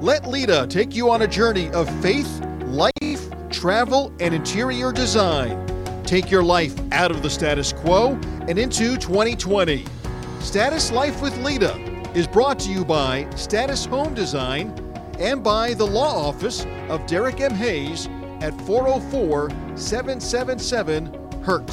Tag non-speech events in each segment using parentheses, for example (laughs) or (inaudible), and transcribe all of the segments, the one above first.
Let Lita take you on a journey of faith, life, travel, and interior design. Take your life out of the status quo and into 2020. Status Life with Lita is brought to you by Status Home Design and by the law office of Derek M. Hayes at 404 777 HURT.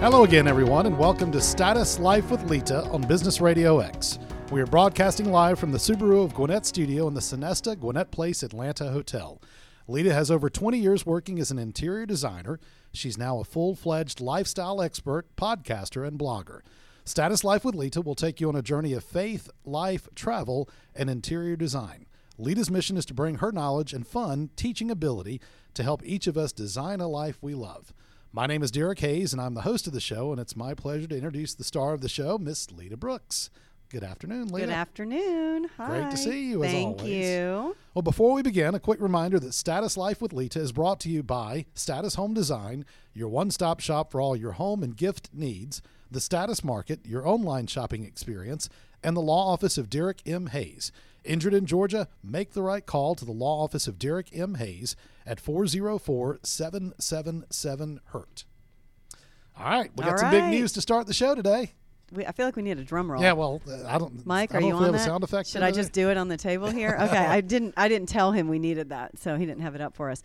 Hello again, everyone, and welcome to Status Life with Lita on Business Radio X. We are broadcasting live from the Subaru of Gwinnett studio in the Sonesta Gwinnett Place Atlanta Hotel. Lita has over 20 years working as an interior designer. She's now a full fledged lifestyle expert, podcaster, and blogger. Status Life with Lita will take you on a journey of faith, life, travel, and interior design. Lita's mission is to bring her knowledge and fun teaching ability to help each of us design a life we love. My name is Derek Hayes, and I'm the host of the show, and it's my pleasure to introduce the star of the show, Miss Lita Brooks. Good afternoon, Lita. Good afternoon. Hi. Great to see you, as Thank always. you. Well, before we begin, a quick reminder that Status Life with Lita is brought to you by Status Home Design, your one stop shop for all your home and gift needs, the Status Market, your online shopping experience, and the Law Office of Derek M. Hayes. Injured in Georgia? Make the right call to the Law Office of Derek M. Hayes at 404 777 HURT. All right, we got All some big news to start the show today. We, I feel like we need a drum roll. Yeah, well, uh, I don't. Mike, I are don't you know if we on that? sound effect. Should I just do it on the table here? (laughs) Okay, I didn't. I didn't tell him we needed that, so he didn't have it up for us.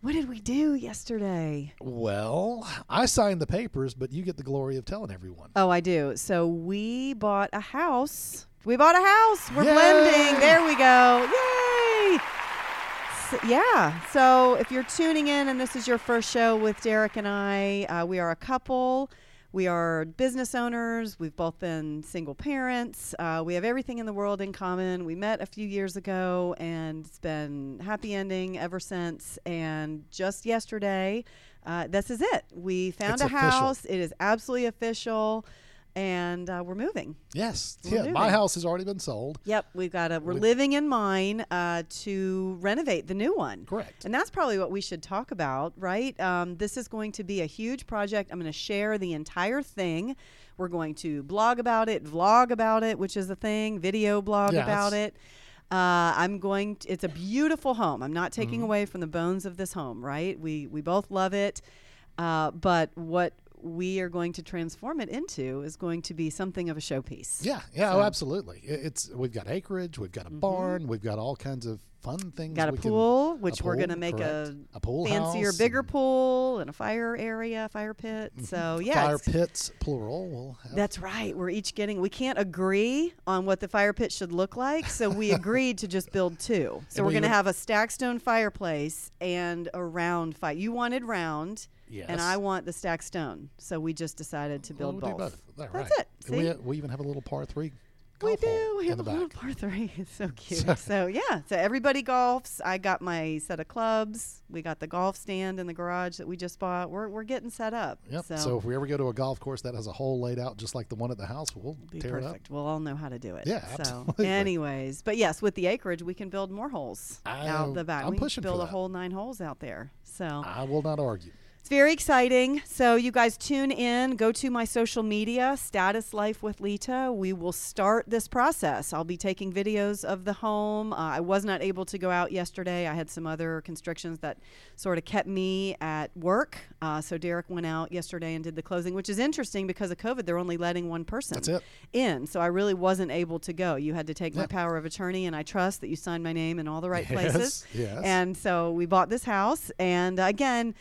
What did we do yesterday? Well, I signed the papers, but you get the glory of telling everyone. Oh, I do. So we bought a house. We bought a house. We're Yay! blending. There we go. Yay! So, yeah. So if you're tuning in and this is your first show with Derek and I, uh, we are a couple. We are business owners. We've both been single parents. Uh, we have everything in the world in common. We met a few years ago, and it's been happy ending ever since. And just yesterday, uh, this is it. We found It's a official. house. It is absolutely official, and uh, we're moving. Yes, We're yeah. My house has already been sold. Yep, we've got a. We're We- living in mine uh, to renovate the new one. Correct. And that's probably what we should talk about, right? Um, this is going to be a huge project. I'm going to share the entire thing. We're going to blog about it, vlog about it, which is a thing, video blog Yes. about it. Uh, I'm going. To, it's a beautiful home. I'm not taking Mm-hmm. away from the bones of this home, right? We we both love it, uh, but what we are going to transform it into is going to be something of a showpiece. Yeah, yeah, oh, So- Mm-hmm. absolutely. It's we've got acreage, we've got a barn, we've got all kinds of fun things. Got a we can- pool, which a we're going to make a, a pool fancier, bigger pool and a fire area, fire pit. So yeah, fire pits plural. We'll have. that's right. We're each getting. We can't agree on what the fire pit should look like, so we (laughs) agreed to just build two. So And we're we going to have a stack stone fireplace and a round fire. You wanted round, yes. and I want the stack stone. So we just decided to build we'll both. That's right. it. And We, we even have a little par three. We do. We have a little par three. (laughs) It's so (laughs) cute. so yeah. So everybody golfs. I got my set of clubs. We got the golf stand in the garage that we just bought. We're we're getting set up. Yep. So, So, if we ever go to a golf course that has a hole laid out just like the one at the house, we'll be tear perfect. We'll all know how to do it. Yeah, So absolutely. anyways, but yes, with the acreage, we can build more holes I- out the back. I'm we can pushing build a whole nine holes out there. So. I will not argue. It's very exciting. So you guys tune in, go to my social media, Status Life with Lita. We will start this process. I'll be taking videos of the home. Uh, I was not able to go out yesterday. I had some other constrictions that sort of kept me at work. Uh, so Derek went out yesterday and did the closing, which is interesting because of COVID. They're only letting one person in. So I really wasn't able to go. You had to take my power of attorney, and I trust that you signed my name in all the right (laughs) Yes, places. yes. And so we bought this house. And again,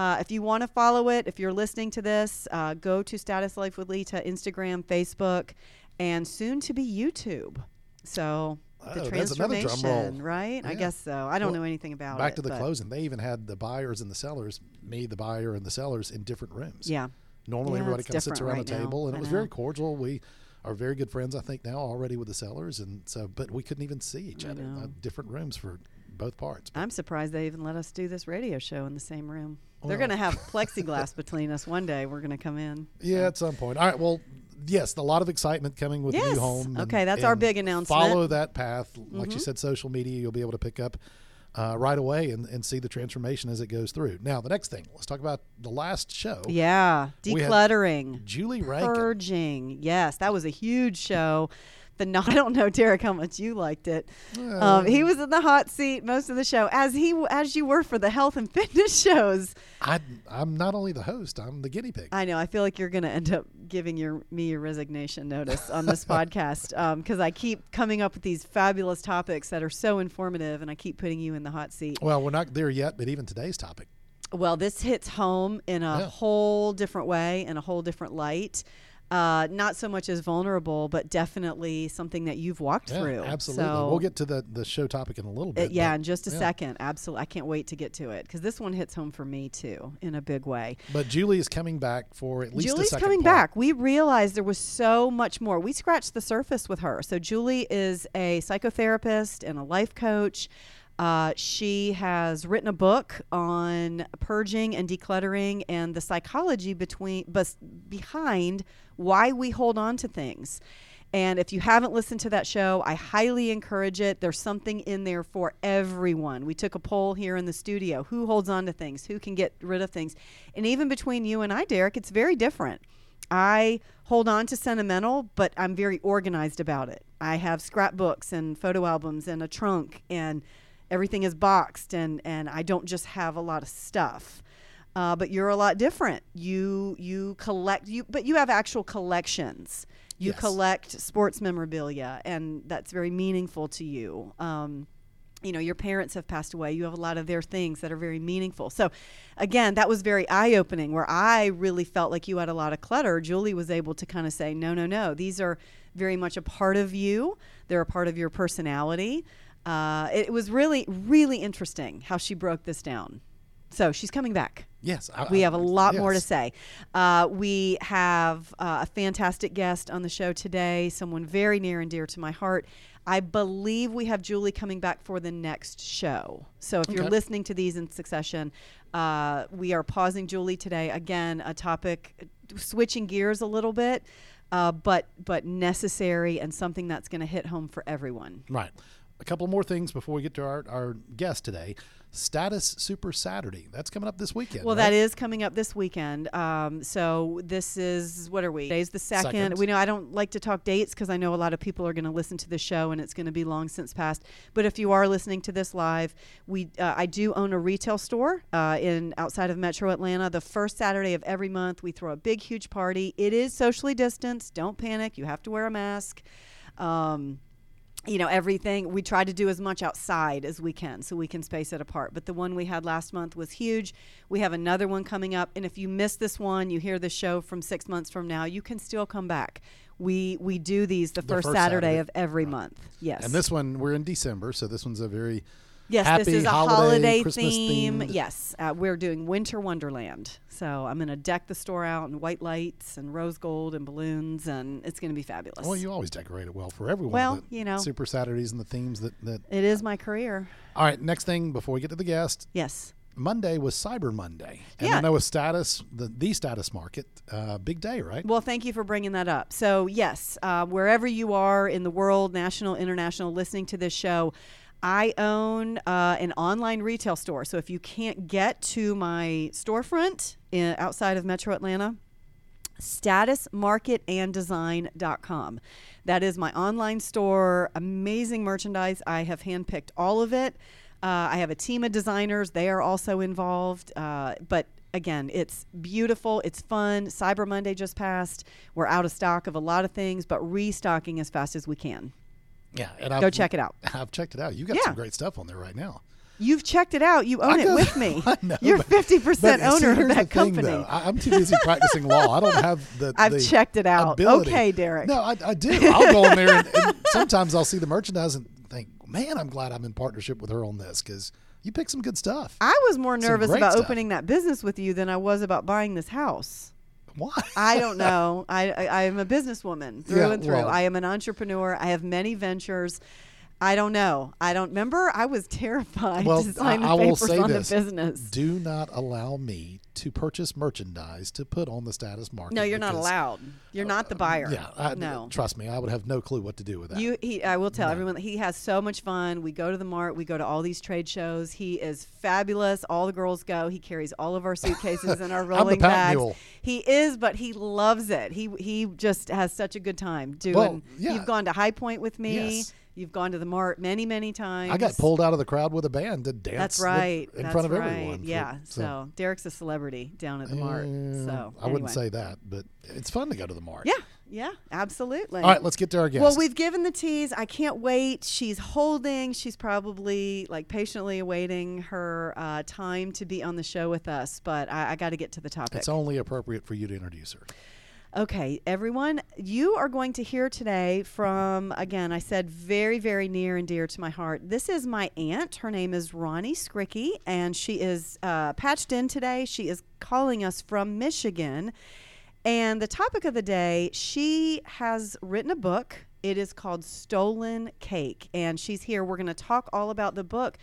uh, if you want to follow it, if you're listening to this, uh, go to Status Life with Lita, Instagram, Facebook, and soon to be YouTube. So the Oh, that's transformation, right? I guess so. I don't Well, know anything about Back it. Back to the closing. They even had the buyers and the sellers, me, the buyer, and the sellers in different rooms. Yeah. Normally, Yeah, everybody of sits around the right now. table, and I it was know. very cordial. We are very good friends, I think, now already with the sellers, and so, but we couldn't even see each I other. Uh, different rooms for both parts. I'm surprised they even let us do this radio show in the same room. They're going to have (laughs) plexiglass between us one day. We're going to come in. Yeah, at some point. All right. Well, yes, a lot of excitement coming with the new home. Okay, that's our big announcement. Follow that path, like you Mhm. said, social media. You'll be able to pick up uh, right away and, and see the transformation as it goes through. Now, the next thing, let's talk about the last show. Yeah, decluttering, Julie Rankin. purging. Yes, that was a huge show. The. (laughs) I don't know, Derek, how much you liked it. Um, he was in the hot seat most of the show, as he as you were for the health and (laughs) fitness shows. I, I'm not only the host; I'm the guinea pig. I know. I feel like you're going to end up giving your me your resignation notice on this (laughs) podcast because I keep coming up with these fabulous topics that are so informative, and I keep putting you in the hot seat. well, we're not there yet, but even today's topic. Well, this hits home in a Yeah. whole different way, in a whole different light. Uh, not so much as vulnerable, but definitely something that you've walked Yeah, through. absolutely. So, we'll get to the the show topic in a little uh, bit. yeah, in just a yeah. second. Absolutely. I can't wait to get to it because this one hits home for me too in a big way. But Julie is coming back for at least a Julie's coming part. back. We realized there was so much more. We scratched the surface with her. So Julie is a psychotherapist and a life coach. Uh, she has written a book on purging and decluttering and the psychology between bes- behind why we hold on to things. And if you haven't listened to that show, I highly encourage it. There's something in there for everyone. We took a poll here in the studio who holds on to things, who can get rid of things. And even between you and I, Derek, it's very different. I hold on to sentimental, but I'm very organized about it. I have scrapbooks and photo albums and a trunk, and everything is boxed, and, and I don't just have a lot of stuff. Uh, but you're a lot different. You you collect you, but you have actual collections. You Yes. collect sports memorabilia, and that's very meaningful to you. Um, you know, your parents have passed away. You have a lot of their things that are very meaningful. So, again, that was very eye opening. Where I really felt like you had a lot of clutter, Julie was able to kind of say, no, no, no. These are very much a part of you. They're a part of your personality. Uh, it was really, really interesting how she broke this down. So she's coming back. Yes, I- We have a lot more to say. Uh, we have uh, a fantastic guest on the show today, someone very near and dear to my heart. I believe we have Julie coming back for the next show. So if you're listening to these in succession, uh, we are pausing Julie today. Again, a topic switching gears a little bit, uh, but but necessary and something that's going to hit home for everyone. Right. A couple more things before we get to our, our guest today. Status Super Saturday. That's coming up this weekend. Well, right? that is coming up this weekend. Um, so this is what are we? Today's the second. Second. We know I don't like to talk dates because I know a lot of people are going to listen to the show and it's going to be long since past. But if you are listening to this live, we uh, I do own a retail store uh, in outside of Metro Atlanta. The first Saturday of every month, we throw a big, huge party. It is socially distanced. Don't panic. You have to wear a mask. Um, you know everything we try to do as much outside as we can so we can space it apart. But the one we had last month was huge. We have another one coming up and if you miss this one you hear the show from six months from now you can still come back. We we do these the, The first, first saturday, Saturday. of every month. Yes. And this one, we're in December, so this one's a very yes happy this is a holiday, holiday theme themed. yes uh, we're doing winter wonderland so i'm going to deck the store out in white lights and rose gold and balloons and it's going to be fabulous well. You always decorate it well for everyone. Well, you know. Super Saturdays and the themes that that. it is my career All right. Next thing before we get to the guest, yes Monday was Cyber Monday, and Yeah. I know a status the the status market, uh, big day, right? Well, thank you for bringing that up. So, yes, uh, wherever you are in the world, national, international, listening to this show, I own uh, an online retail store. So, if you can't get to my storefront in, outside of Metro Atlanta, statusmarketanddesign.com. That is my online store. Amazing merchandise. I have handpicked all of it. Uh, I have a team of designers. They are also involved. Uh, but again, it's beautiful. It's fun. Cyber Monday just passed. We're out of stock of a lot of things, but restocking as fast as we can. Yeah, and Go I've, check it out. (laughs) I've checked it out. You got Yeah. some great stuff on there right now. You've checked it out. You own it with (laughs) me. Know, You're 50% but see, owner of that thing, company. though. I, I'm too busy practicing law. I don't have the. (laughs) I've the checked it out. ability. Okay, Derek. No, I, I do. I'll go in there, and, and sometimes I'll see the merchandise and think, "Man, I'm glad I'm in partnership with her on this because you pick some good stuff." I was more nervous about stuff. opening that business with you than I was about buying this house. Why? I don't (laughs) know. I, I I am a businesswoman through Yeah, and through. well- I am an entrepreneur. I have many ventures. I don't know. I don't remember. I was terrified Well, (laughs) to sign the I, I papers on this: the business. do not allow me to purchase merchandise to put on the status market. No, you're not allowed. You're not the uh, buyer. Yeah, I, no. Trust me, I would have no clue what to do with that. You, he, I will tell everyone that he has so much fun. We go to the mart, we go to all these trade shows. He is fabulous. All the girls go. He carries all of our suitcases and our (laughs) rolling bags. mule. He is, but he loves it. He he just has such a good time doing. Well, yeah. You've gone to High Point with me. Yes. You've gone to the mart many many times. I got pulled out of the crowd with a band to dance. That's right. in That's front of right. everyone. for- Yeah. So, Derek's a celebrity down at the mart. Uh, So I wouldn't say that, but it's fun to go to the mart. Yeah. Yeah. Absolutely. All right, let's get to our guest. Well, we've given the tease. I can't wait. She's holding. She's probably like patiently awaiting her uh, time to be on the show with us. But I, I got to get to the topic. it's only appropriate for you to introduce her. Okay, everyone, you are going to hear today from, again, I said very, very near and dear to my heart. This is my aunt. Her name is Ronnie Scricky, and she is uh, patched in today. She is calling us from Michigan. And the topic of the day, she has written a book. It is called Stolen Cake. And she's here. We're going to talk all about the book.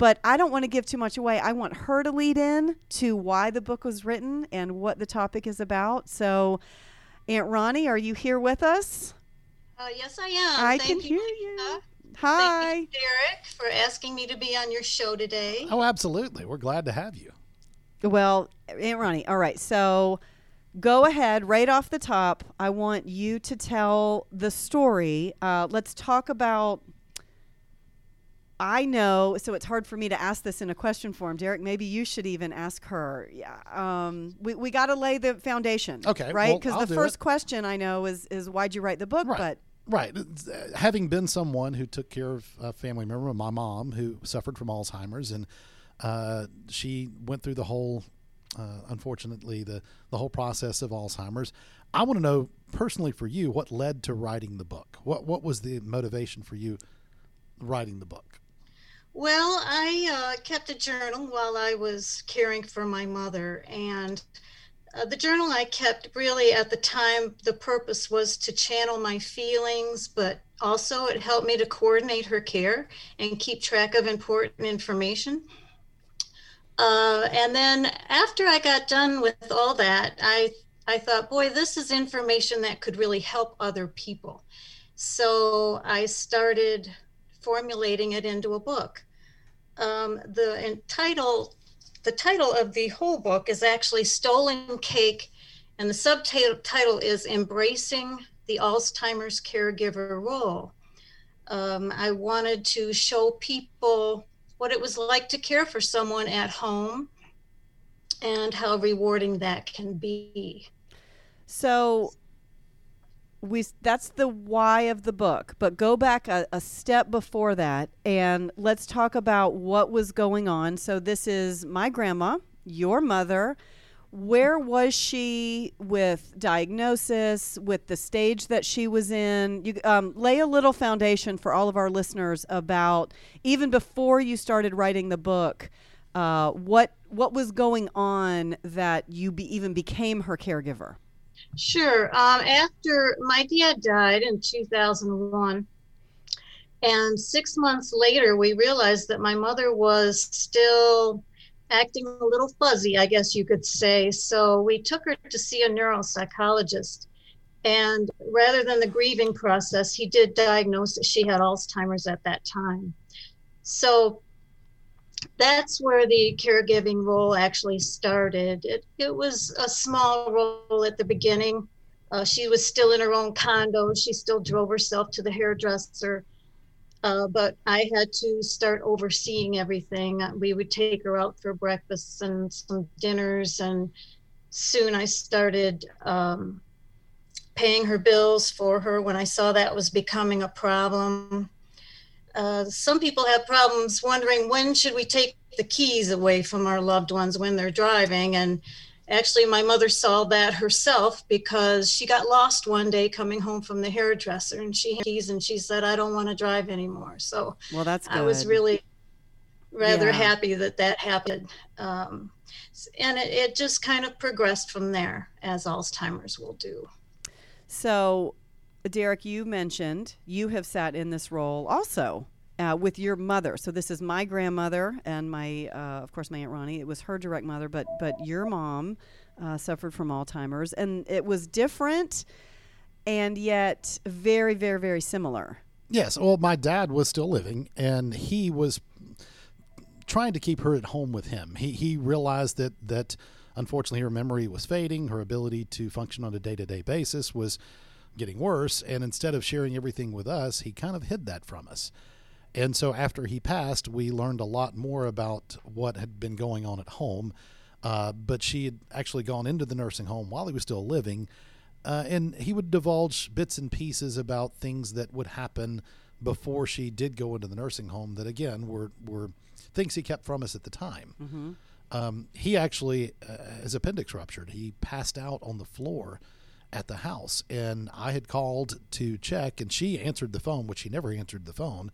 But I don't want to give too much away. I want her to lead in to why the book was written and what the topic is about. So, Aunt Ronnie, are you here with us? Uh, yes, I am. I Thank can hear Lisa. you. Thank Hi. you, Derek, for asking me to be on your show today. Oh, absolutely. We're glad to have you. Well, Aunt Ronnie, all right. So, go ahead right off the top. I want you to tell the story. Uh, let's talk about. I know, so it's hard for me to ask this in a question form. Derek, maybe you should even ask her. Yeah, um, we we got to lay the foundation. Okay, right? Because I'll the first it. question I know is is why'd you write the book? Right. But Right. Having been someone who took care of a family member, my mom, who suffered from Alzheimer's, and uh, she went through the whole, uh, unfortunately, the, the whole process of Alzheimer's. I want to know personally for you what led to writing the book. What what was the motivation for you writing the book? Well, I uh, kept a journal while I was caring for my mother, and uh, the journal I kept really at the time, the purpose was to channel my feelings, but also it helped me to coordinate her care and keep track of important information. Uh, and then after I got done with all that, I I thought, boy, this is information that could really help other people. So I started formulating it into a book. Um, the title, the title of the whole book is actually "Stolen Cake," and the subtitle title is "Embracing the Alzheimer's Caregiver Role." Um, I wanted to show people what it was like to care for someone at home and how rewarding that can be. So we that's the why of the book, but go back a, a step before that and let's talk about what was going on. So this is my grandma, your mother. Where was she with diagnosis, with the stage that she was in? You um, lay a little foundation for all of our listeners about even before you started writing the book. Uh, what what was going on that you be, even became her caregiver? Sure. Um, after my dad died in 2001, and six months later, we realized that my mother was still acting a little fuzzy, I guess you could say. So we took her to see a neuropsychologist. And rather than the grieving process, he did diagnose that she had Alzheimer's at that time. So that's where the caregiving role actually started. It, it was a small role at the beginning. Uh, she was still in her own condo. She still drove herself to the hairdresser. Uh, but I had to start overseeing everything. We would take her out for breakfasts and some dinners, and soon I started um, paying her bills for her when I saw that was becoming a problem. Uh, some people have problems wondering when should we take the keys away from our loved ones when they're driving and actually my mother saw that herself because she got lost one day coming home from the hairdresser and she had keys and she said i don't want to drive anymore so Well, that's good. i was really rather Yeah. happy that that happened um, and it, it just kind of progressed from there as alzheimer's will do So, Derek, you mentioned you have sat in this role also uh, with your mother. So this is my grandmother and my, uh, of course, my aunt Ronnie. It was her direct mother, but but your mom uh, suffered from Alzheimer's, and it was different, and yet very, very, very similar. Yes. Well, my dad was still living, and he was trying to keep her at home with him. He he realized that that unfortunately her memory was fading, her ability to function on a day to day basis was getting worse, and instead of sharing everything with us, he kind of hid that from us. And so after he passed, we learned a lot more about what had been going on at home. Uh, but she had actually gone into the nursing home while he was still living. Uh, and he would divulge bits and pieces about things that would happen before she did go into the nursing home that, again, were, were things he kept from us at the time. Mm-hmm. Um, he actually, uh, his appendix ruptured. He passed out on the floor at the house. And I had called to check, and she answered the phone, which she never answered the phone.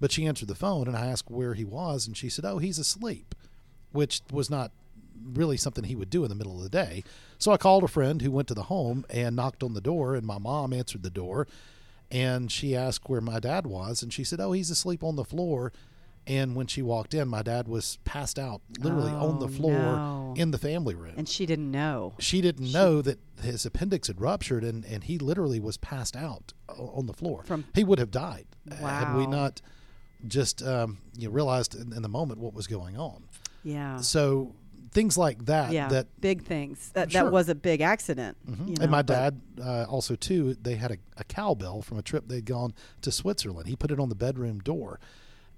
But she answered the phone, and I asked where he was, and she said, "Oh, he's asleep," which was not really something he would do in the middle of the day. So I called a friend who went to the home and knocked on the door, and my mom answered the door, and she asked where my dad was, and she said, "Oh, he's asleep on the floor." And when she walked in, my dad was passed out, literally on the Oh, floor no. in the family room. And she didn't know. she didn't know that his appendix had ruptured, and, and he literally was passed out on the floor. From- he would have died wow. had we not just um, you know, realized in, in the moment what was going on. Yeah. So things like that yeah. that big things. That Sure. that was a big accident. Mhm. you and my dad uh, also too. They had a, a cowbell from a trip they'd gone to Switzerland. He put it on the bedroom door,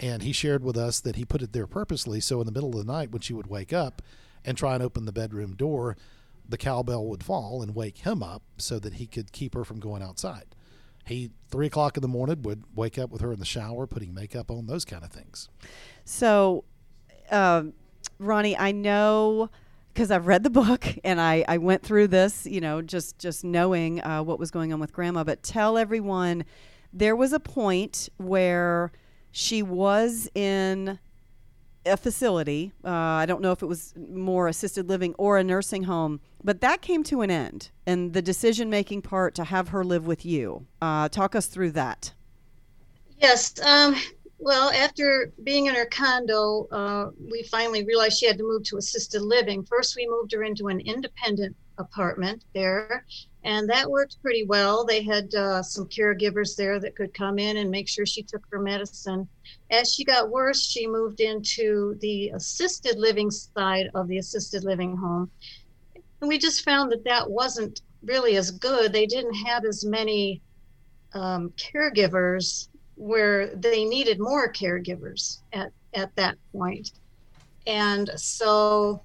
and he shared with us that he put it there purposely. So in the middle of the night, when she would wake up and try and open the bedroom door, the cowbell would fall and wake him up so that he could keep her from going outside. He three o'clock in the morning would wake up with her in the shower, putting makeup on, those kind of things. So, um, Ronnie, I know because I've read the book (laughs) and I, I went through this, you know, just just knowing uh, what was going on with Grandma. But tell everyone, there was a point where she was in a facility. Uh, I don't know if it was more assisted living or a nursing home, but that came to an end. And the decision making part to have her live with you. Uh, talk us through that. Yes. Um, well, after being in her condo, uh, we finally realized she had to move to assisted living. First, we moved her into an independent apartment there, and that worked pretty well. They had uh, some caregivers there that could come in and make sure she took her medicine. As she got worse, she moved into the assisted living side of the assisted living home. And we just found that that wasn't really as good. They didn't have as many um, caregivers where they needed more caregivers at, at that point. And so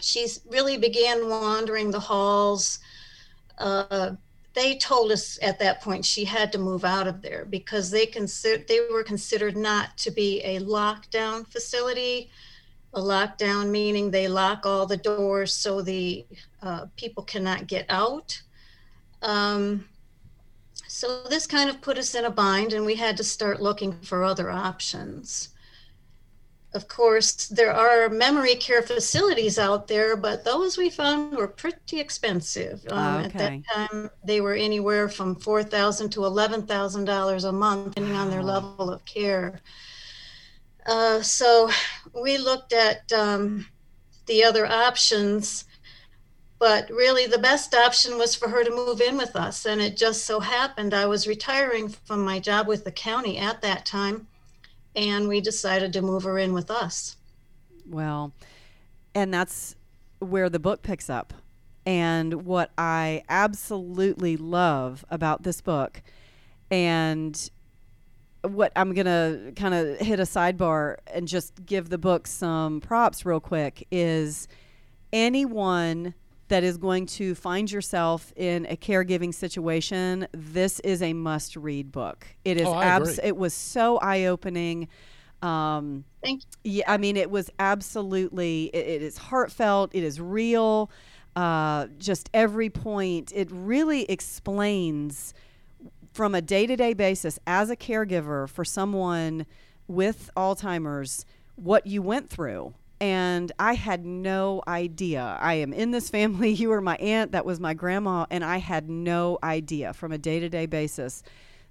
she really began wandering the halls. Uh, they told us at that point she had to move out of there because they consider they were considered not to be a lockdown facility. A lockdown meaning they lock all the doors so the uh, people cannot get out. Um, so this kind of put us in a bind, and we had to start looking for other options. Of course, there are memory care facilities out there, but those we found were pretty expensive. Um, At that time, they were anywhere from four thousand to eleven thousand dollars a month, depending on their level of care. Uh, so we looked at um, the other options but really the best option was for her to move in with us and it just so happened i was retiring from my job with the county at that time and we decided to move her in with us Well, and that's where the book picks up. And what I absolutely love about this book, and what I'm going to kind of hit a sidebar and just give the book some props real quick is anyone that is going to find yourself in a caregiving situation, this is a must read book. It is Oh, abs- it was so eye opening. Um, thank yeah, I mean, it was absolutely, it, it is heartfelt, it is real. Uh, just every point, it really explains from a day to day basis as a caregiver for someone with Alzheimer's what you went through and I had no idea. I am in this family. (laughs) You were my aunt, that was my grandma, and I had no idea from a day to day basis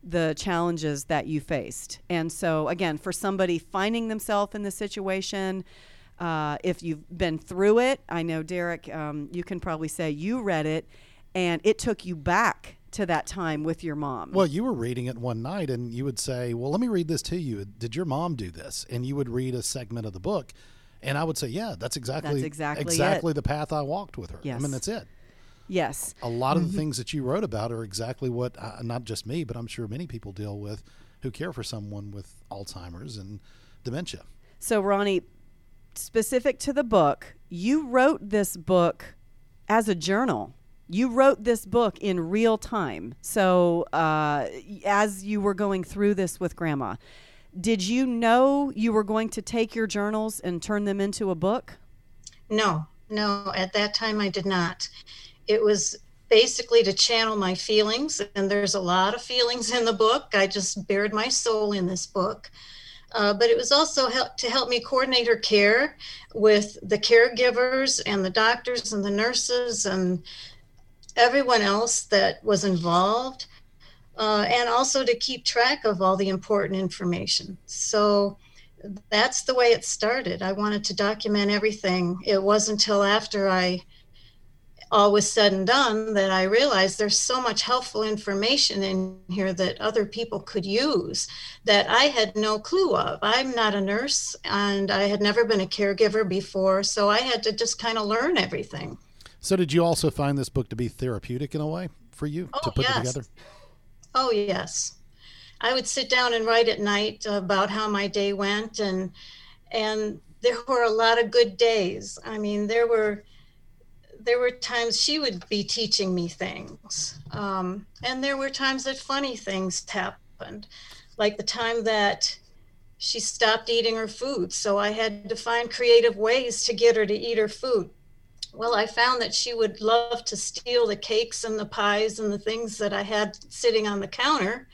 the challenges that you faced. And so, again, for somebody finding themselves in this situation, uh, if you've been through it, I know, Derek, um, you can probably say you read it and it took you back to that time with your mom. Well, you were reading it one night and you would say, Well, let me read this to you. Did your mom do this? And you would read a segment of the book. And I would say, Yeah, that's exactly That's exactly exactly it. the path I walked with her. I mean, that's it. yes. A lot of the things that you wrote about are exactly what uh, not just me, but I'm sure many people deal with who care for someone with Alzheimer's and dementia. So, Ronnie, specific to the book, you wrote this book as a journal. You wrote this book in real time. So, uh, as you were going through this with Grandma, did you know you were going to take your journals and turn them into a book? No, no, at that time I did not. It was basically to channel my feelings, and there's a lot of feelings in the book. I just bared my soul in this book. Uh, but it was also help, to help me coordinate her care with the caregivers and the doctors and the nurses and everyone else that was involved, uh, and also to keep track of all the important information. So that's the way it started. I wanted to document everything. It wasn't until after I all was said and done that I realized there's so much helpful information in here that other people could use that I had no clue of. I'm not a nurse and I had never been a caregiver before, so I had to just kind of learn everything. So, did you also find this book to be therapeutic in a way for you to Oh, put it yes. together? Oh, yes. I would sit down and write at night about how my day went and and there were a lot of good days. I mean, there were there were times she would be teaching me things. Um, and there were times that funny things happened, like the time that she stopped eating her food. So I had to find creative ways to get her to eat her food. Well, I found that she would love to steal the cakes and the pies and the things that I had sitting on the counter.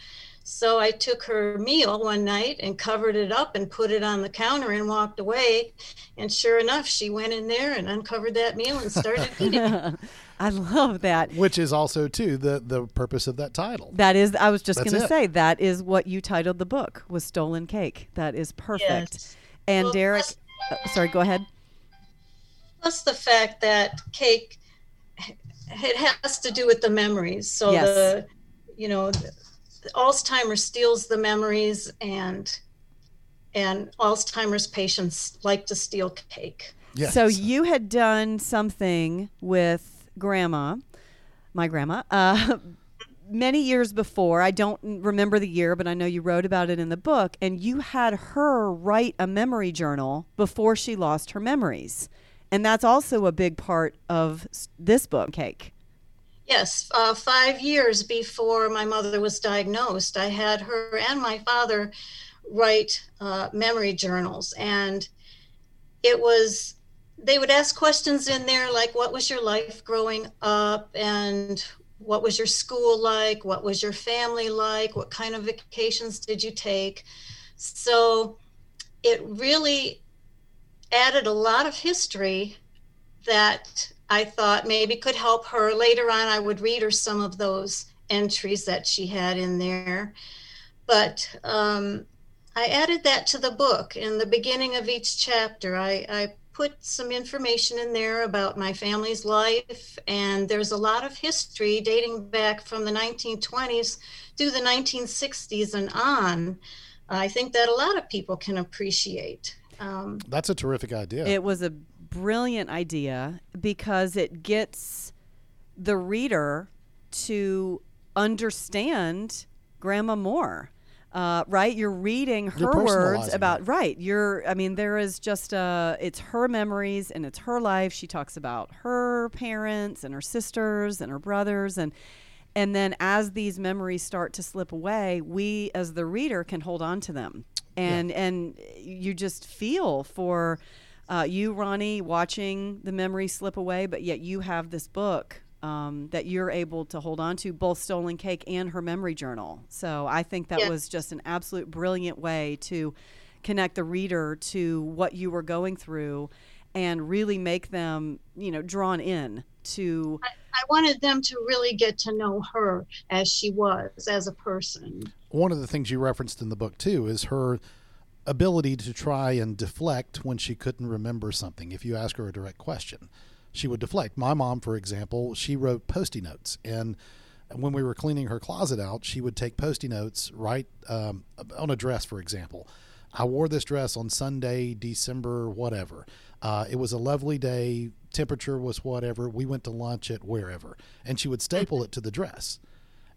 So I took her meal one night and covered it up and put it on the counter and walked away. And sure enough, she went in there and uncovered that meal and started (laughs) eating. I love that. Which is also too the the purpose of that title. That is, I was just going to say, that is what you titled the book was Stolen Cake. That is perfect. Yes. And Well, Derek, uh, sorry, go ahead. Plus the fact that cake, it has to do with the memories. So Yes. the, you know, the- Alzheimer's steals the memories and and Alzheimer's patients like to steal cake. Yes. So you had done something with grandma, my grandma, uh, many years before. I don't remember the year, but I know you wrote about it in the book. And you had her write a memory journal before she lost her memories. And that's also a big part of this book, Cake. Yes, uh, five years before my mother was diagnosed, I had her and my father write uh, memory journals. And it was, they would ask questions in there like, What was your life growing up? And what was your school like? What was your family like? What kind of vacations did you take? So it really added a lot of history that I thought maybe could help her. Later on, I would read her some of those entries that she had in there. But um, I added that to the book. In the beginning of each chapter, I, I put some information in there about my family's life. And there's a lot of history dating back from the 1920s through the 1960s and on. I think that a lot of people can appreciate. Um, That's a terrific idea. It was a brilliant idea because it gets the reader to understand Grandma more. Uh, right, you're reading her You're words about it. right. You're, I mean, there is just uh it's her memories and it's her life. She talks about her parents and her sisters and her brothers and and then as these memories start to slip away, we as the reader can hold on to them. And and you just feel for uh, you, Ronnie, watching the memory slip away, but yet you have this book um, that you're able to hold on to, both Stolen Cake and her memory journal. So I think that Yeah. was just an absolute brilliant way to connect the reader to what you were going through and really make them, you know, drawn in to I, I wanted them to really get to know her as she was as a person. One of the things you referenced in the book too is her ability to try and deflect when she couldn't remember something. If you ask her a direct question, she would deflect. My mom, for example, she wrote post-it notes, and when we were cleaning her closet out, she would take post-it notes, write um, on a dress, for example. I wore this dress on Sunday, December, whatever. Uh, it was a lovely day. Temperature was whatever. We went to lunch at wherever. And she would staple it to the dress.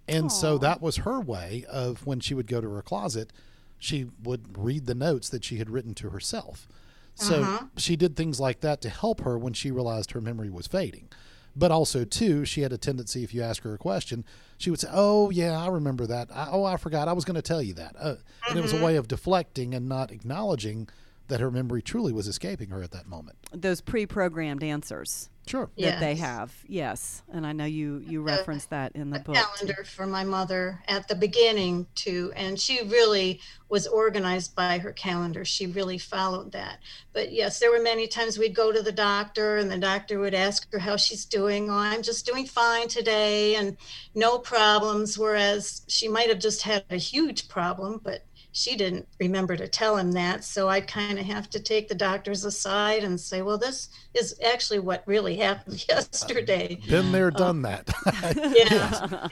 And so that was her way of when she would go to her closet, she would read the notes that she had written to herself. So Uh-huh. she did things like that to help her when she realized her memory was fading. But also, too, she had a tendency, if you ask her a question, she would say, Oh, yeah, I remember that. I, oh, I forgot. I was going to tell you that. Uh, And it was a way of deflecting and not acknowledging that her memory truly was escaping her at that moment. those pre-programmed answers Sure. that they have. Yes, and I know you you referenced that in the a book. too. calendar for my mother at the beginning too and she really was organized by her calendar she really followed that but yes there were many times we'd go to the doctor and the doctor would ask her how she's doing oh i'm just doing fine today and no problems whereas she might have just had a huge problem but she didn't remember to tell him that so i'd kind of have to take the doctors aside and say well this is actually what really happened (laughs) yesterday Been there, done that. (laughs) (laughs) yeah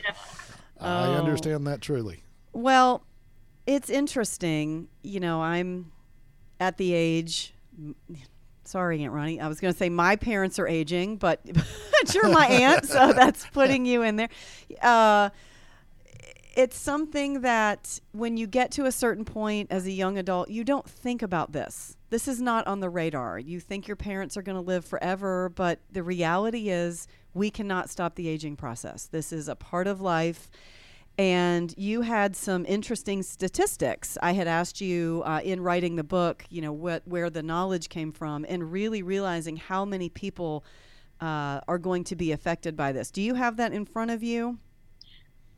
I Oh. understand that truly. Well, it's interesting. You know, I'm at the age. Sorry, Aunt Ronnie. I was going to say my parents are aging, but, but you're my aunt, so that's putting you in there. Uh, it's something that when you get to a certain point as a young adult, you don't think about this. This is not on the radar. You think your parents are going to live forever, but the reality is we cannot stop the aging process. This is a part of life. And you had some interesting statistics. I had asked you uh, in writing the book, you know, what where the knowledge came from, and really realizing how many people uh, are going to be affected by this. Do you have that in front of you?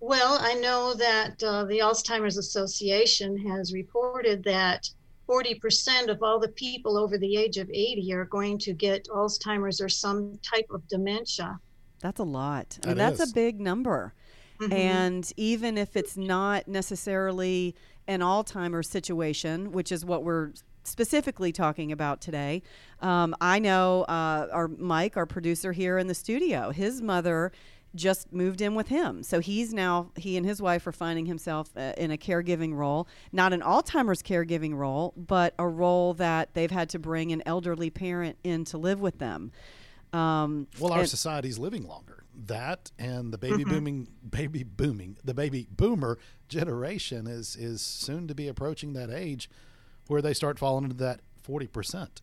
Well, I know that uh, the Alzheimer's Association has reported that 40% of all the people over the age of 80 are going to get Alzheimer's or some type of dementia. That's a lot. I mean, That that's is. a big number. Mhm. And even if it's not necessarily an Alzheimer's situation, which is what we're specifically talking about today, um, I know uh, our Mike, our producer here in the studio, his mother just moved in with him. So he's now, he and his wife are finding himself uh, in a caregiving role, not an Alzheimer's caregiving role, but a role that they've had to bring an elderly parent in to live with them. Um, Well, our and- society's living longer. That and the baby booming, baby booming, the baby boomer generation is is soon to be approaching that age where they start falling into that forty percent.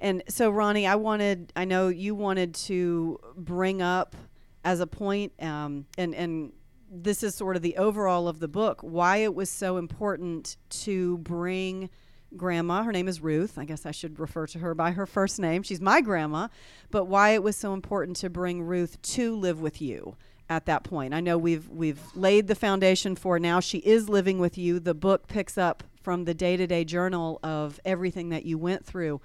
And so, Ronnie, I wanted, I know you wanted to bring up as a point, um, and, and this is sort of the overall of the book, why it was so important to bring grandma, her name is Ruth. I guess I should refer to her by her first name. She's my grandma, but why it was so important to bring Ruth to live with you at that point. I know we've we've laid the foundation for now she is living with you. The book picks up from the day-to-day journal of everything that you went through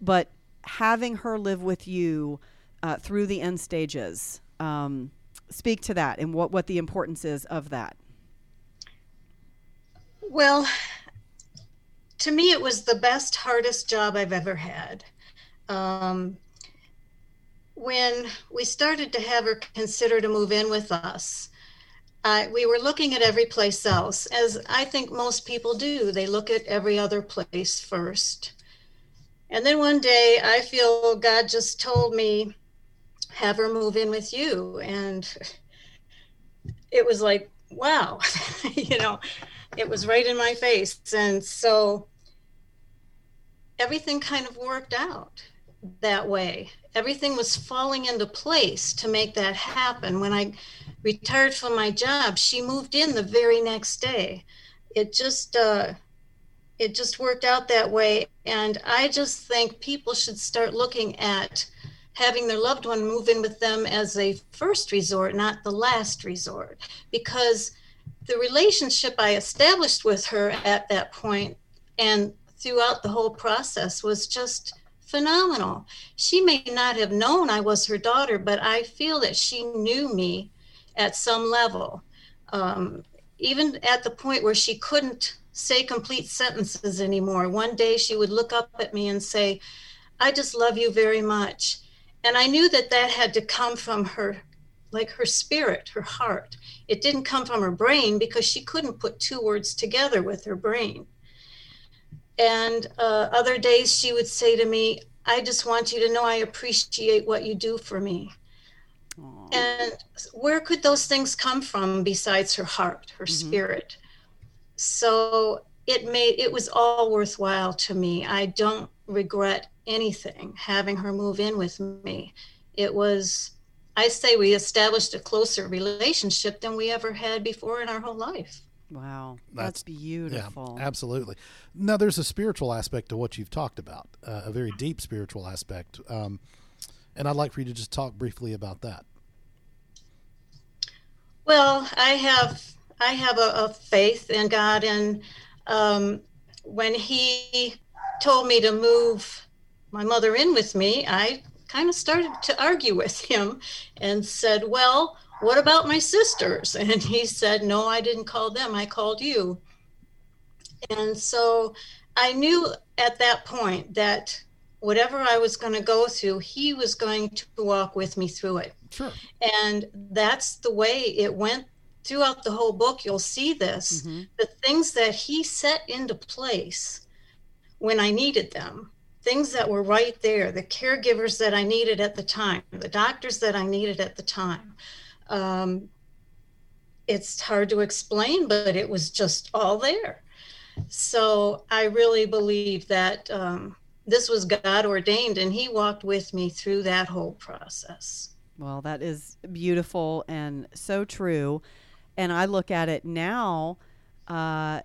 but having her live with you uh, through the end stages um, speak to that and what, what the importance is of that Well, to me, it was the best, hardest job I've ever had. Um, when we started to have her consider to move in with us, uh, we were looking at every place else, as I think most people do. They look at every other place first. And then one day, I feel God just told me, have her move in with you. And it was like, wow, (laughs) you know, it was right in my face. And so everything kind of worked out that way. Everything was falling into place to make that happen. When I retired from my job, she moved in the very next day. It just, uh, it just worked out that way. And I just think people should start looking at having their loved one move in with them as a first resort, not the last resort, because the relationship I established with her at that point and throughout the whole process was just phenomenal. She may not have known I was her daughter, but I feel that she knew me at some level. Um, even at the point where she couldn't say complete sentences anymore. One day she would look up at me and say, I just love you very much. And I knew that that had to come from her, like her spirit, her heart. It didn't come from her brain because she couldn't put two words together with her brain. And uh, other days she would say to me, I just want you to know I appreciate what you do for me. Aww. And where could those things come from besides her heart, her mm-hmm. spirit? So it made it was all worthwhile to me. I don't regret anything having her move in with me. It was I say we established a closer relationship than we ever had before in our whole life. Wow, that's, that's beautiful. Yeah, absolutely. Now, there's a spiritual aspect to what you've talked about, uh, a very deep spiritual aspect, um, and I'd like for you to just talk briefly about that. Well, I have I have a, a faith in God, and um, when He told me to move my mother in with me, I kind of started to argue with him and said, "Well." What about my sisters? (laughs) And he said, No, I didn't call them. I called you. And so I knew at that point that whatever I was going to go through, he was going to walk with me through it. Sure. And that's the way it went throughout the whole book. You'll see this mm-hmm. the things that he set into place when I needed them, things that were right there, the caregivers that I needed at the time, the doctors that I needed at the time um, it's hard to explain, but it was just all there. So I really believe that um, this was God ordained, and He walked with me through that whole process. Well, that is beautiful and so true. And I look at it now, uh,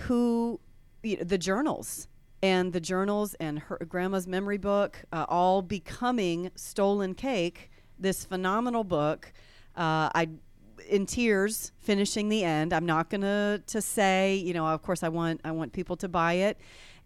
who you know, the journals and the journals and her grandma's memory book uh, all becoming stolen cake this phenomenal book uh, I in tears finishing the end. I'm not gonna to say, you know, of course I want I want people to buy it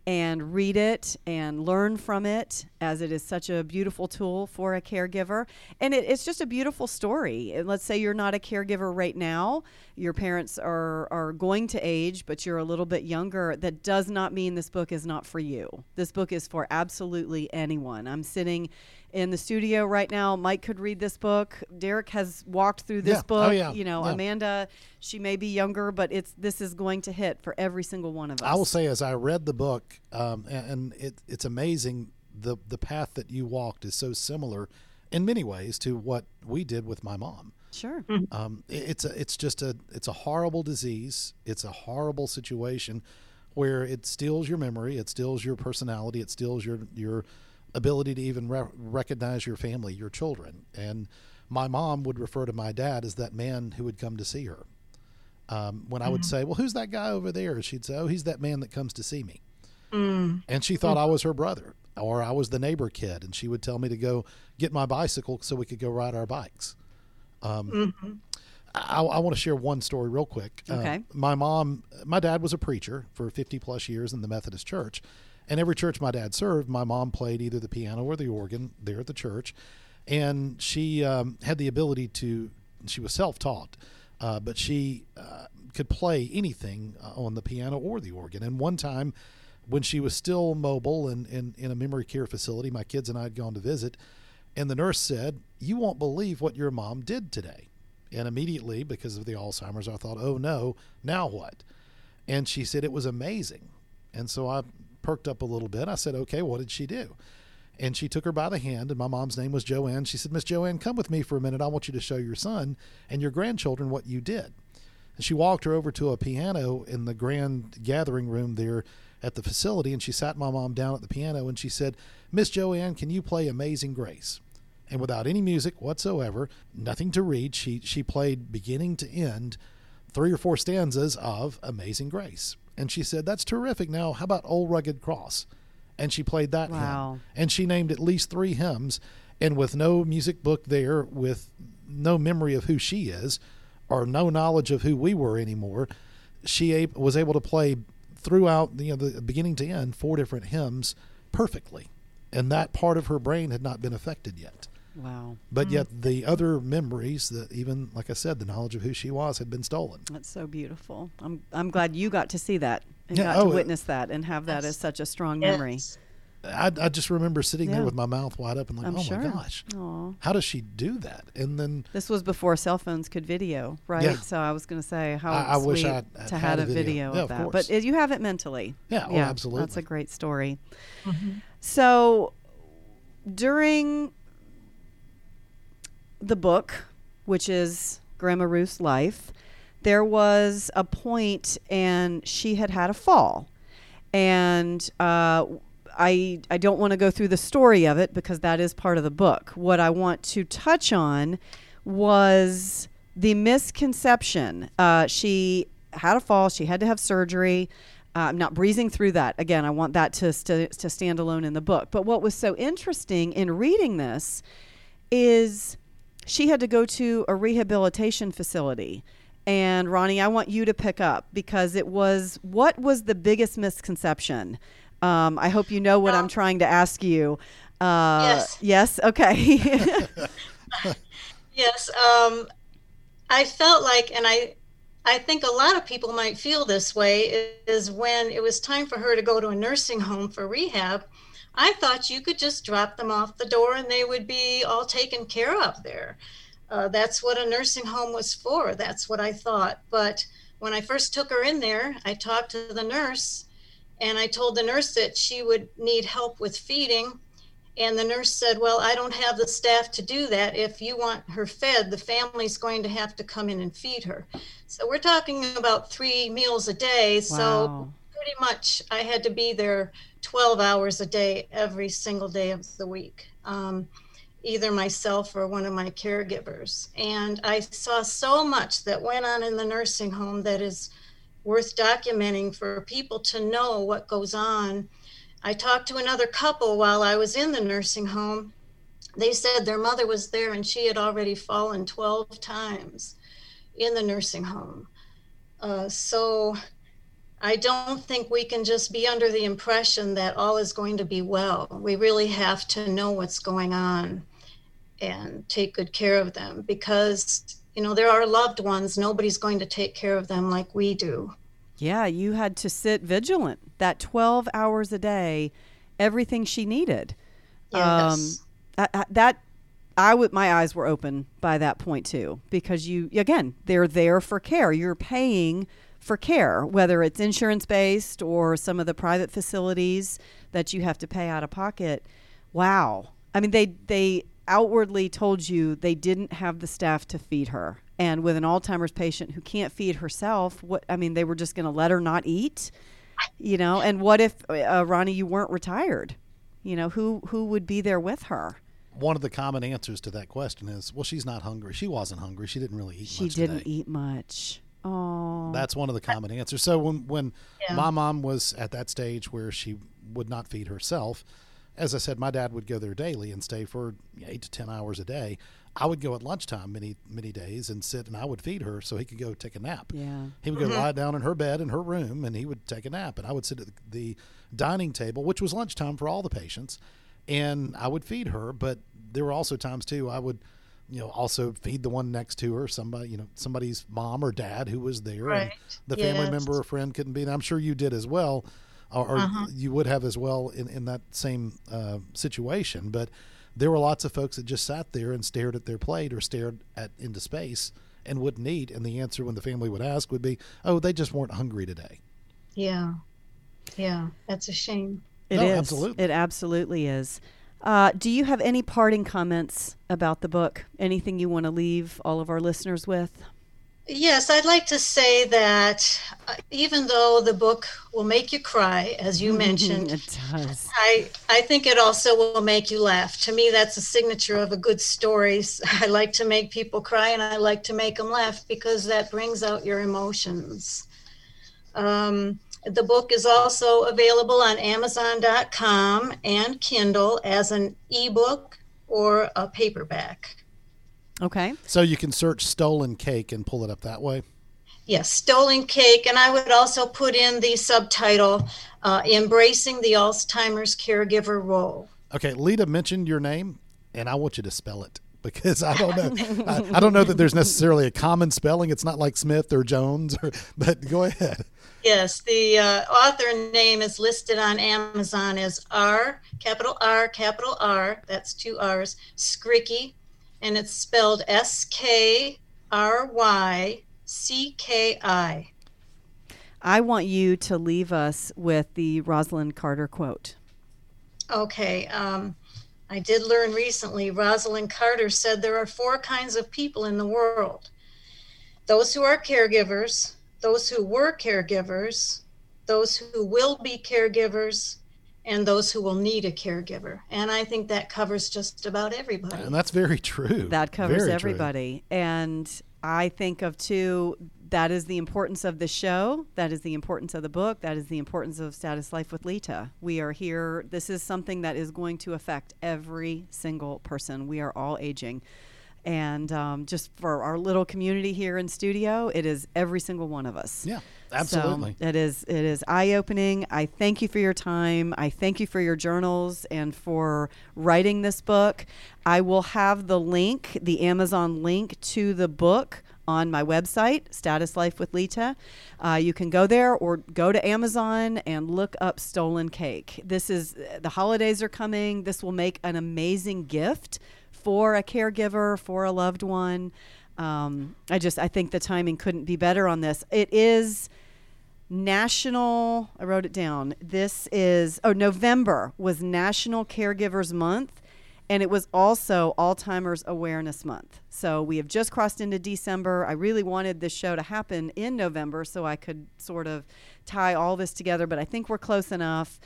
and read it and learn from it as it is such a beautiful tool for a caregiver. And it, it's just a beautiful story. And let's say you're not a caregiver right now. Your parents are are going to age but you're a little bit younger. That does not mean this book is not for you. This book is for absolutely anyone. I'm sitting in the studio right now. Mike could read this book. Derek has walked through this yeah. Oh, book. Oh, yeah. You know, yeah. Amanda, she may be younger, but it's this is going to hit for every single one of us. I will say, as I read the book, um, and, and it, it's amazing the the path that you walked is so similar in many ways to what we did with my mom. Sure. Mm-hmm. Um, it, it's a it's just a it's a horrible disease. It's a horrible situation where it steals your memory, it steals your personality, it steals your your ability to even re- recognize your family, your children. And my mom would refer to my dad as that man who would come to see her. Um, when I would mm. say, "Well, who's that guy over there?" she'd say, "Oh, he's that man that comes to see me." Mm. And she thought mm. I was her brother, or I was the neighbor kid, and she would tell me to go get my bicycle so we could go ride our bikes. Um, mm-hmm. I, I want to share one story real quick. Uh, okay. Uh, my mom, my dad was a preacher for 50 plus years in the Methodist Church, and every church my dad served, my mom played either the piano or the organ there at the church. And she um, had the ability to, she was self taught, uh, but she uh, could play anything uh, on the piano or the organ. And one time, when she was still mobile and, and in a memory care facility, my kids and I had gone to visit, and the nurse said, You won't believe what your mom did today. And immediately, because of the Alzheimer's, I thought, Oh no, now what? And she said, It was amazing. And so I perked up a little bit. I said, okay, what did she do? And she took her by the hand, and my mom's name was Joanne. She said, Miss Joanne, come with me for a minute. I want you to show your son and your grandchildren what you did. And she walked her over to a piano in the grand gathering room there at the facility, and she sat my mom down at the piano and she said, Miss Joanne, can you play Amazing Grace? And without any music whatsoever, nothing to read, she, she played beginning to end three or four stanzas of Amazing Grace. And she said, That's terrific. Now, how about Old Rugged Cross? And she played that wow. hymn. And she named at least three hymns. And with no music book there, with no memory of who she is, or no knowledge of who we were anymore, she was able to play throughout you know the beginning to end four different hymns perfectly, and that part of her brain had not been affected yet. Wow. But yet hmm. the other memories that even like I said, the knowledge of who she was had been stolen. That's so beautiful. I'm I'm glad you got to see that and Yeah, got oh, to it- witness that and have that as such a strong memory. I, I just remember sitting Yeah. there with my mouth wide open, like, I'm oh sure. my gosh, Aw. how does she do that? And then This was before cell phones could video, right? Yeah. So I was going to say how I- I wish sweet I'd- I'd to had have a a video. video, Yeah, of of that. course. But you have it mentally. Yeah, oh, absolutely. That's a great story. Mm-hmm. So during the book, which is Grandma Ruth's life, there was a point and she had had a fall. And uh, I, I don't want to go through the story of it because that is part of the book. What I want to touch on was the misconception. Uh, she had a fall, she had to have surgery. Uh, I'm not breezing through that. Again, I want that to, st- to stand alone in the book. But what was so interesting in reading this is she had to go to a rehabilitation facility. And Ronnie, I want you to pick up because it was what was the biggest misconception? Um, I hope you know what I'm Um, trying to ask you. Uh, Yes. Yes. Okay. (laughs) Yes, um, I felt like, and I, I think a lot of people might feel this way, is when it was time for her to go to a nursing home for rehab. I thought you could just drop them off the door and they would be all taken care of there. Uh, that's what a nursing home was for. That's what I thought. But when I first took her in there, I talked to the nurse and I told the nurse that she would need help with feeding. And the nurse said, Well, I don't have the staff to do that. If you want her fed, the family's going to have to come in and feed her. So we're talking about three meals a day. So Wow. Pretty much I had to be there 12 hours a day every single day of the week, um, either myself or one of my caregivers. And I saw so much that went on in the nursing home that is worth documenting for people to know what goes on. I talked to another couple while I was in the nursing home. They said their mother was there and she had already fallen 12 times in the nursing home. Uh, so I don't think we can just be under the impression that all is going to be well. We really have to know what's going on and take good care of them because, you know, there are loved ones. Nobody's going to take care of them like we do. yeah, you had to sit vigilant that 12 hours a day, everything she needed. Um, yes. I, I, that I would my eyes were open by that point too because you again they're there for care. You're paying for care, whether it's insurance based or some of the private facilities that you have to pay out of pocket. Wow. I mean they they outwardly told you they didn't have the staff to feed her. And with an Alzheimer's patient who can't feed herself, what I mean they were just going to let her not eat, you know? And what if uh, Ronnie you weren't retired? You know, who who would be there with her? one of the common answers to that question is, well, she's not hungry. She wasn't hungry. She didn't really eat She didn't today. eat much. Oh. That's one of the common answers. So when when Yeah. my mom was at that stage where she would not feed herself, as I said, my dad would go there daily and stay for eight to ten hours a day. I would go at lunchtime many many days and sit and I would feed her so he could go take a nap. yeah. He would go mm-hmm. lie down in her bed in her room and he would take a nap. And I would sit at the dining table, which was lunchtime for all the patients, and I would feed her. But there were also times too I would, you know, also feed the one next to her, somebody, you know, somebody's mom or dad who was there. And Right. the family member or friend couldn't be. And I'm sure you did as well, or, or you would have as well in, in that same uh, situation. But there were lots of folks that just sat there and stared at their plate or stared at into space and wouldn't eat. And the answer when the family would ask would be, "Oh, they just weren't hungry today." Yeah. Yeah. That's a shame. It No, is. absolutely. It absolutely is. Uh, do you have any parting comments about the book? Anything you want to leave all of our listeners with? Yes, I'd like to say that uh, even though the book will make you cry, as you (laughs) mentioned, it does. I, I think it also will make you laugh. To me, that's a signature of a good story. (laughs) I like to make people cry and I like to make them laugh because that brings out your emotions. Um, the book is also available on Amazon.com and Kindle as an ebook or a paperback. Okay. So you can search "stolen cake" and pull it up that way. Yes, stolen cake. And I would also put in the subtitle uh, Embracing the Alzheimer's Caregiver Role. Okay, Lita mentioned your name, and I want you to spell it (laughs) because I don't know. (laughs) I, I, don't know that there's necessarily a common spelling. It's not like Smith or Jones, or, but go ahead. Yes, the uh, author name is listed on Amazon as R, capital R, capital R, that's two R's, Skrycki, and it's spelled S K R Y C K I. I want you to leave us with the Rosalynn Carter quote. Okay. Um, I did learn recently, Rosalynn Carter said there are four kinds of people in the world those who are caregivers, those who were caregivers, those who will be caregivers, and those who will need a caregiver. And I think that covers just about everybody. And that's very true. That covers very everybody. True. And I think of too that is the importance of the show. That is the importance of the book. That is the importance of Status Life with Lita. We are here. This is something that is going to affect every single person. We are all aging. And um, just for our little community here in studio, it is every single one of us. Yeah, absolutely. So it is it is eye opening. I thank you for your time. I thank you for your journals and for writing this book. I will have the link, the Amazon link to the book on my website, Status Life with Lita. Uh, you can go there or go to Amazon and look up Stolen Cake. This is the holidays are coming. This will make an amazing gift for a caregiver, for a loved one. Um, I just I think the timing couldn't be better on this. It is national. I wrote it down. This is oh November was National Caregivers Month. And it was also Alzheimer's Awareness Month. So we have just crossed into December. I really wanted this show to happen in November so I could sort of tie all this together, but I think we're close enough.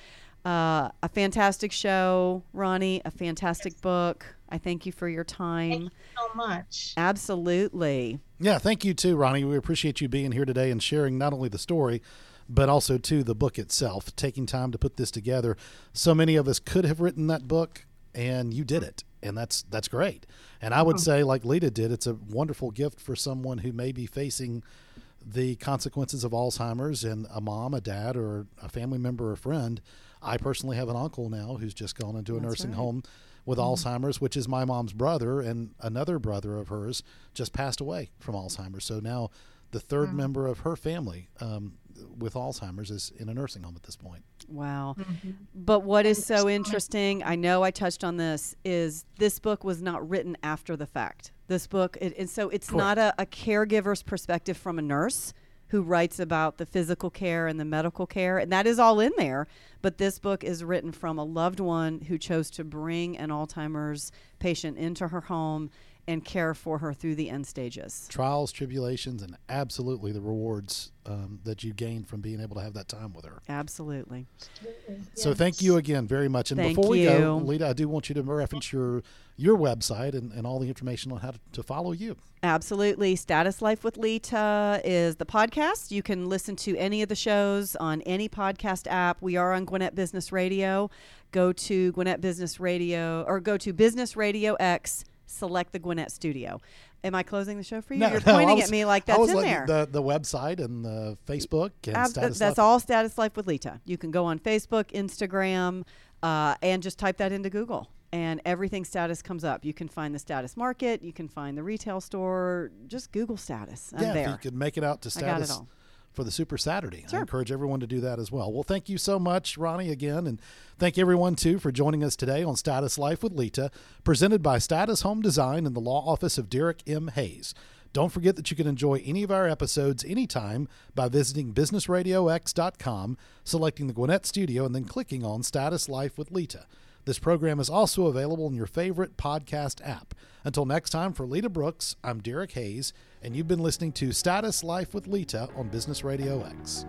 Uh, a fantastic show, Ronnie, a fantastic book. I thank you for your time. Thank you so much. Absolutely. Yeah, thank you too, Ronnie. We appreciate you being here today and sharing not only the story, but also to the book itself, taking time to put this together. So many of us could have written that book, and you did it, and that's that's great. And I would mm-hmm. say, like Lita did, it's a wonderful gift for someone who may be facing the consequences of Alzheimer's and a mom, a dad, or a family member or friend. I personally have an uncle now who's just gone into a That's nursing right. home with mm-hmm. Alzheimer's, which is my mom's brother, and another brother of hers just passed away from Alzheimer's. So now the 3rd mm-hmm. member of her family um, with Alzheimer's is in a nursing home at this point. Wow. Mm-hmm. But what is so interesting, I know I touched on this, is this book was not written after the fact. This book, it, and so it's Correct. not a, a caregiver's perspective from a nurse who writes about the physical care and the medical care, and that is all in there. But this book is written from a loved one who chose to bring an Alzheimer's patient into her home and care for her through the end stages. Trials, tribulations, and absolutely the rewards um, that you gain from being able to have that time with her. Absolutely. So thank you again very much. And thank before we go, Lita, I do want you to reference your your website and, and all the information on how to, to follow you. Absolutely. Status Life with Lita is the podcast. You can listen to any of the shows on any podcast app. We are on Gwinnett Business Radio. Go to Gwinnett Business Radio or go to Business Radio X select the Gwinnett Studio. Am I closing the show for you? No, You're no, pointing was, at me like that's in there. The, the website and the Facebook and Ab- Status That's Life. all Status Life with Lita. You can go on Facebook, Instagram, uh, and just type that into Google. And everything status comes up. You can find the status market. You can find the retail store. Just Google status. I'm yeah, there. you could make it out to status for the Super Saturday. Sure. I encourage everyone to do that as well. Well, thank you so much, Ronnie, again. And thank everyone, too, for joining us today on Status Life with Lita, presented by Status Home Design and the law office of Derek M. Hayes. Don't forget that you can enjoy any of our episodes anytime by visiting businessradiox.com, selecting the Gwinnett Studio, and then clicking on Status Life with Lita. This program is also available in your favorite podcast app. Until next time, for Lita Brooks, I'm Derek Hayes, and you've been listening to Status Life with Lita on Business Radio X.